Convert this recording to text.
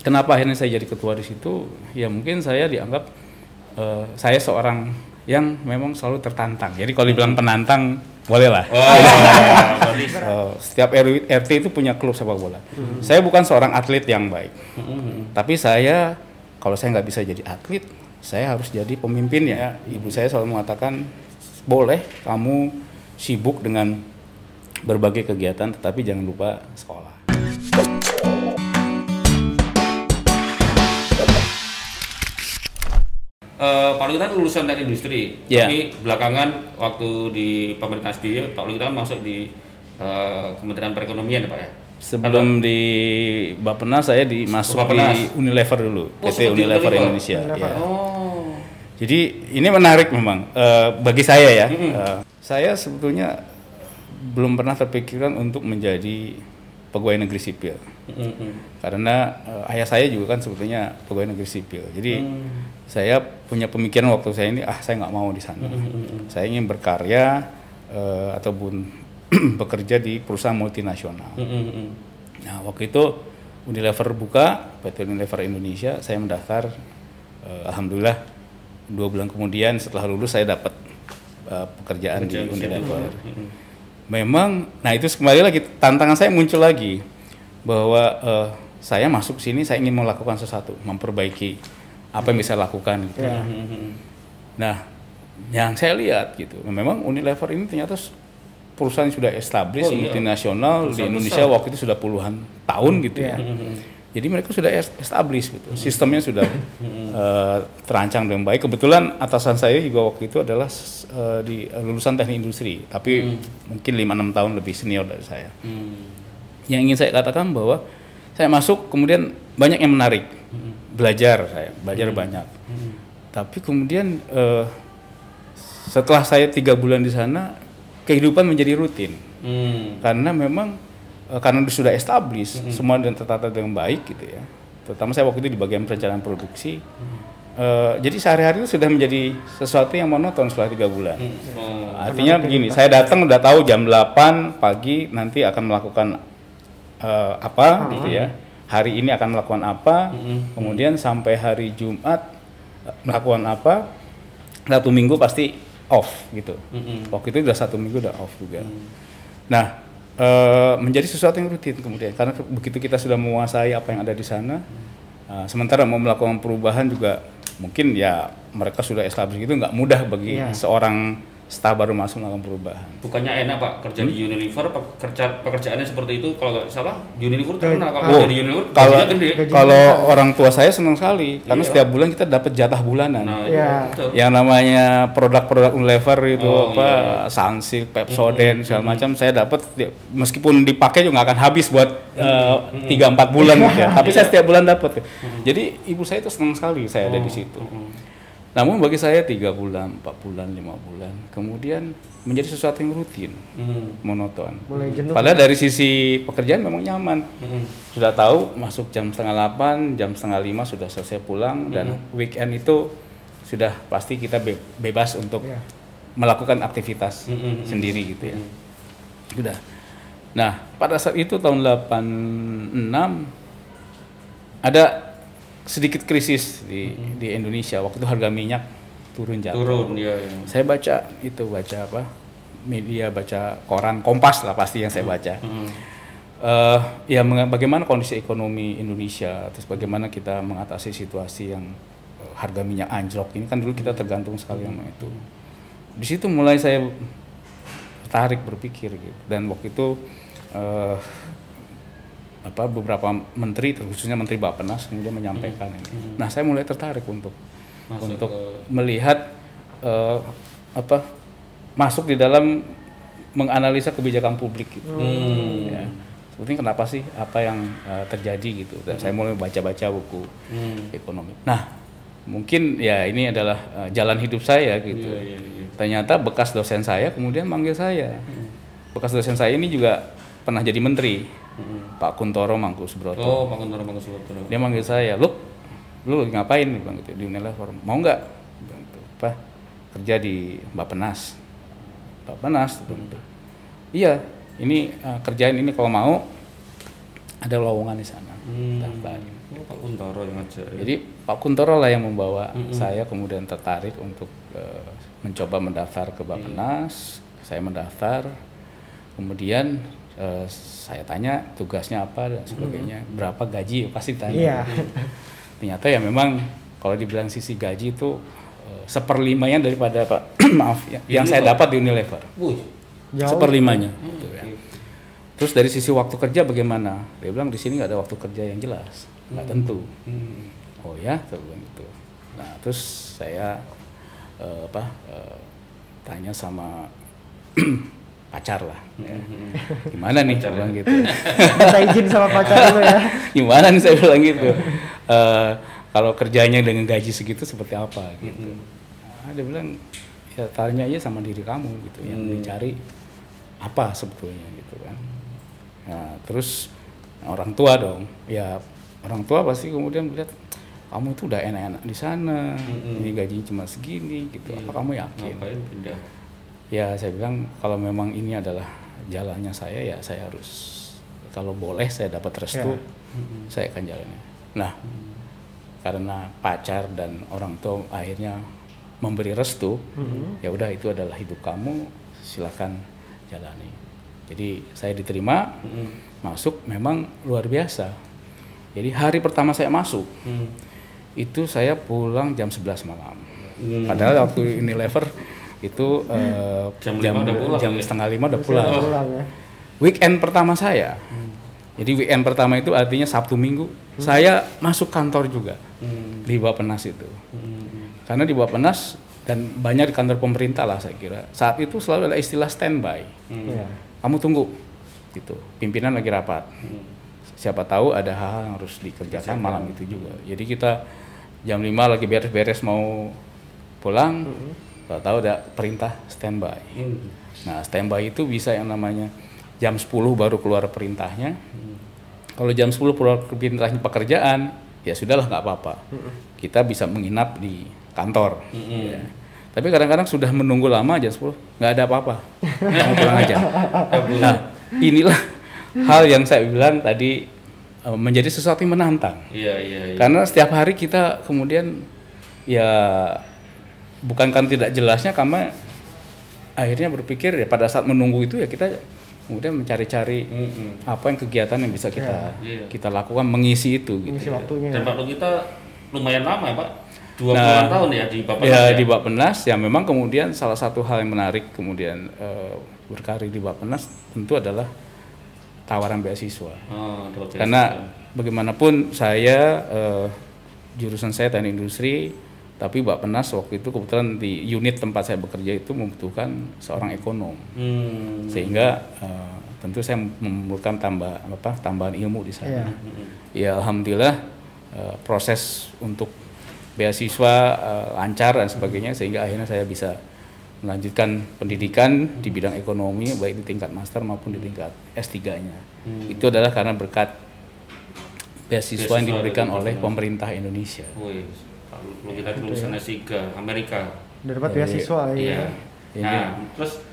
kenapa akhirnya saya jadi ketua di situ? Ya mungkin saya dianggap uh, saya seorang yang memang selalu tertantang. Jadi kalau dibilang penantang boleh lah. Oh, uh, setiap RT itu punya klub sepak bola. Hmm. Saya bukan seorang atlet yang baik, hmm. tapi saya kalau saya nggak bisa jadi atlet, saya harus jadi pemimpinnya. Ibu saya selalu mengatakan boleh kamu sibuk dengan berbagai kegiatan, tetapi jangan lupa sekolah. Uh, Pak Luki kan lulusan teknik industri, yeah. tapi belakangan waktu di pemerintah SBY Pak Luki kan masuk di uh, Kementerian Perekonomian ya Pak ya. Sebelum Atau, di Bappenas saya dimasuk di Unilever dulu, oh, PT Unilever Indonesia. Unilever. Ya. Oh. Jadi ini menarik memang uh, bagi saya ya. Mm -hmm. uh, saya sebetulnya belum pernah terpikirkan untuk menjadi pegawai negeri sipil. -hmm. Karena uh, ayah saya juga kan sebetulnya pegawai negeri sipil. Jadi mm. saya punya pemikiran waktu saya ini ah saya nggak mau di sana. Mm -hmm. Saya ingin berkarya uh, ataupun bekerja di perusahaan multinasional. Mm -hmm. Nah waktu itu Unilever buka PT Unilever Indonesia, saya mendaftar. Uh, Alhamdulillah dua bulan kemudian setelah lulus saya dapat uh, pekerjaan, pekerjaan di Unilever. Memang nah itu kembali lagi tantangan saya muncul lagi bahwa uh, saya masuk sini saya ingin melakukan sesuatu memperbaiki apa yang bisa lakukan gitu. Ya. Nah, yang saya lihat gitu, memang Unilever ini ternyata perusahaan yang sudah established oh, iya. multinasional di Indonesia besar. waktu itu sudah puluhan tahun gitu ya. Jadi mereka sudah established gitu. Sistemnya sudah uh, terancang dengan baik. Kebetulan atasan saya juga waktu itu adalah uh, di uh, lulusan teknik industri, tapi hmm. mungkin 5 6 tahun lebih senior dari saya. Hmm. Yang ingin saya katakan bahwa saya masuk kemudian banyak yang menarik. Hmm. Belajar saya, belajar hmm. banyak. Hmm. Tapi kemudian uh, setelah saya tiga bulan di sana, kehidupan menjadi rutin. Hmm. Karena memang Eh, karena sudah established mm -hmm. semua dan tertata dengan baik gitu ya terutama saya waktu itu di bagian perencanaan produksi mm -hmm. uh, jadi sehari-hari itu sudah menjadi sesuatu yang monoton setelah tiga bulan mm -hmm. oh, artinya begini saya datang udah tahu jam 8 pagi nanti akan melakukan uh, apa mm -hmm. gitu ya hari ini akan melakukan apa mm -hmm. kemudian sampai hari Jumat melakukan apa satu minggu pasti off gitu mm -hmm. waktu itu udah satu minggu udah off juga mm -hmm. nah uh, menjadi sesuatu yang rutin kemudian karena begitu kita sudah menguasai apa yang ada di sana uh, sementara mau melakukan perubahan juga mungkin ya mereka sudah establish itu nggak mudah bagi yeah. seorang staf baru masuk melakukan perubahan. Bukannya enak pak kerja hmm? di Unilever, pekerja pekerjaannya seperti itu kalau nggak salah Unilever terkenal kalau oh, di Unilever kalau kalau orang tua saya senang sekali karena iya. setiap bulan kita dapat jatah bulanan. Nah, iya. Yang namanya produk-produk Unilever itu oh, apa iya. Sunsilk, Pepsodent hmm, segala hmm. macam saya dapat meskipun dipakai juga nggak akan habis buat eh, tiga uh, empat bulan gitu ya. Tapi saya setiap bulan dapat. Hmm. Jadi ibu saya itu senang sekali saya oh. ada di situ. Hmm. Namun bagi saya tiga bulan, empat bulan, lima bulan, kemudian menjadi sesuatu yang rutin, hmm. monoton. Mulai jenuh. Padahal ya? dari sisi pekerjaan memang nyaman. Hmm. Sudah tahu masuk jam setengah delapan, jam setengah lima sudah selesai pulang hmm. dan weekend itu sudah pasti kita be bebas untuk yeah. melakukan aktivitas hmm. hmm, hmm. sendiri gitu ya. Hmm. Sudah. Nah pada saat itu tahun 86 ada sedikit krisis di hmm. di Indonesia waktu itu harga minyak turun jatuh. Turun ya, ya. Saya baca itu baca apa media baca koran Kompas lah pasti yang saya baca. Hmm. Uh, ya bagaimana kondisi ekonomi Indonesia terus bagaimana kita mengatasi situasi yang uh, harga minyak anjlok ini kan dulu kita tergantung sekali sama itu. Di situ mulai saya tertarik berpikir gitu dan waktu itu uh, apa beberapa menteri khususnya menteri Bappenas kemudian menyampaikan hmm. ini. Hmm. Nah, saya mulai tertarik untuk masuk untuk ke... melihat uh, apa masuk di dalam menganalisa kebijakan publik gitu. Hmm. Ya. Seperti kenapa sih apa yang uh, terjadi gitu. Dan hmm. saya mulai baca-baca buku hmm. ekonomi. Nah, mungkin ya ini adalah uh, jalan hidup saya gitu. Yeah, yeah, yeah. Ternyata bekas dosen saya kemudian manggil saya. Hmm. Bekas dosen saya ini juga pernah jadi menteri hmm. Pak Kuntoro Mangku Subroto. Oh, Pak Kuntoro Mangku Subroto. Dia manggil saya, "Lu lu ngapain Bang gitu di Unilever? Mau nggak gitu, apa kerja di Bapenas?" Bapenas gitu. Iya, ini uh, kerjaan ini kalau mau ada lowongan di sana. Hmm. Oh, Kuntoro yang ngajak. Ya. Jadi Pak Kuntoro lah yang membawa mm -hmm. saya kemudian tertarik untuk uh, mencoba mendaftar ke Bappenas. Mm. Saya mendaftar, kemudian uh, saya tanya tugasnya apa dan sebagainya, mm. berapa gaji pasti tanya. Yeah. Ternyata ya memang kalau dibilang sisi gaji itu uh, seperlimanya daripada Pak maaf ya, yang saya dapat di Unilever. Seperlimanya. Hmm. Gitu, ya. Terus dari sisi waktu kerja bagaimana? Dia bilang di sini nggak ada waktu kerja yang jelas, nggak hmm. tentu. Hmm. Oh ya, gitu. Nah terus saya uh, apa uh, tanya sama pacar lah, ya. Hmm. gimana nih? Saya bilang gitu. Minta izin sama pacar itu ya. gimana nih saya bilang gitu. Uh, kalau kerjanya dengan gaji segitu seperti apa gitu. Hmm. Nah, dia bilang ya tanya aja sama diri kamu gitu, yang hmm. dicari apa sebetulnya gitu kan Nah, terus orang tua dong, ya orang tua pasti kemudian melihat kamu itu udah enak-enak di sana, mm-hmm. ini gajinya cuma segini gitu. Apa iya. kamu yakin? pindah? Ya saya bilang kalau memang ini adalah jalannya saya ya saya harus kalau boleh saya dapat restu, mm-hmm. saya akan jalannya. Nah, mm-hmm. karena pacar dan orang tua akhirnya memberi restu, mm-hmm. ya udah itu adalah hidup kamu, silakan jalani. Jadi saya diterima, hmm. masuk memang luar biasa. Jadi hari pertama saya masuk, hmm. itu saya pulang jam 11 malam. Hmm. Padahal waktu ini lever itu uh, jam, jam, pulang, jam ya? setengah lima udah pulang. pulang ya. Weekend pertama saya, hmm. jadi weekend pertama itu artinya Sabtu Minggu, hmm. saya masuk kantor juga hmm. di Bapenas itu. Hmm. Karena di Bapenas dan banyak di kantor pemerintah lah saya kira. Saat itu selalu ada istilah standby. Hmm. Yeah kamu tunggu gitu pimpinan lagi rapat hmm. siapa tahu ada hal-hal yang harus dikerjakan Siapa. malam itu juga jadi kita jam 5 lagi beres-beres mau pulang hmm. Tahu ada perintah standby hmm. nah standby itu bisa yang namanya jam 10 baru keluar perintahnya hmm. kalau jam 10 keluar perintahnya pekerjaan ya sudahlah nggak apa-apa hmm. kita bisa menginap di kantor hmm. ya tapi kadang-kadang sudah menunggu lama jam 10, nggak ada apa-apa. Kamu pulang aja. Nah, inilah hal yang saya bilang tadi eh, menjadi sesuatu yang menantang. Iya, iya, iya. Karena setiap hari kita kemudian ya bukan kan tidak jelasnya karena akhirnya berpikir ya pada saat menunggu itu ya kita kemudian mencari-cari mm -hmm. apa yang kegiatan yang bisa kita yeah. kita lakukan mengisi itu mengisi gitu. waktunya. Dan waktu kita lumayan lama ya, Pak dua nah, tahun ya di Bapenas ya, ya di Bapenas ya memang kemudian salah satu hal yang menarik kemudian uh, berkarir di Bapenas tentu adalah tawaran beasiswa oh, karena bagaimanapun saya uh, jurusan saya teknik industri tapi Bapenas waktu itu kebetulan di unit tempat saya bekerja itu membutuhkan seorang ekonom hmm. sehingga uh, tentu saya memerlukan tambah apa tambahan ilmu di sana yeah. ya alhamdulillah uh, proses untuk beasiswa uh, lancar dan sebagainya sehingga akhirnya saya bisa melanjutkan pendidikan di bidang ekonomi baik di tingkat master maupun di tingkat S3-nya. Hmm. Itu adalah karena berkat beasiswa, beasiswa yang diberikan oleh pemerintah Indonesia. Wih, kalau kita lulusan S3 Amerika. Dapat beasiswa ya. Iya. Nah, terus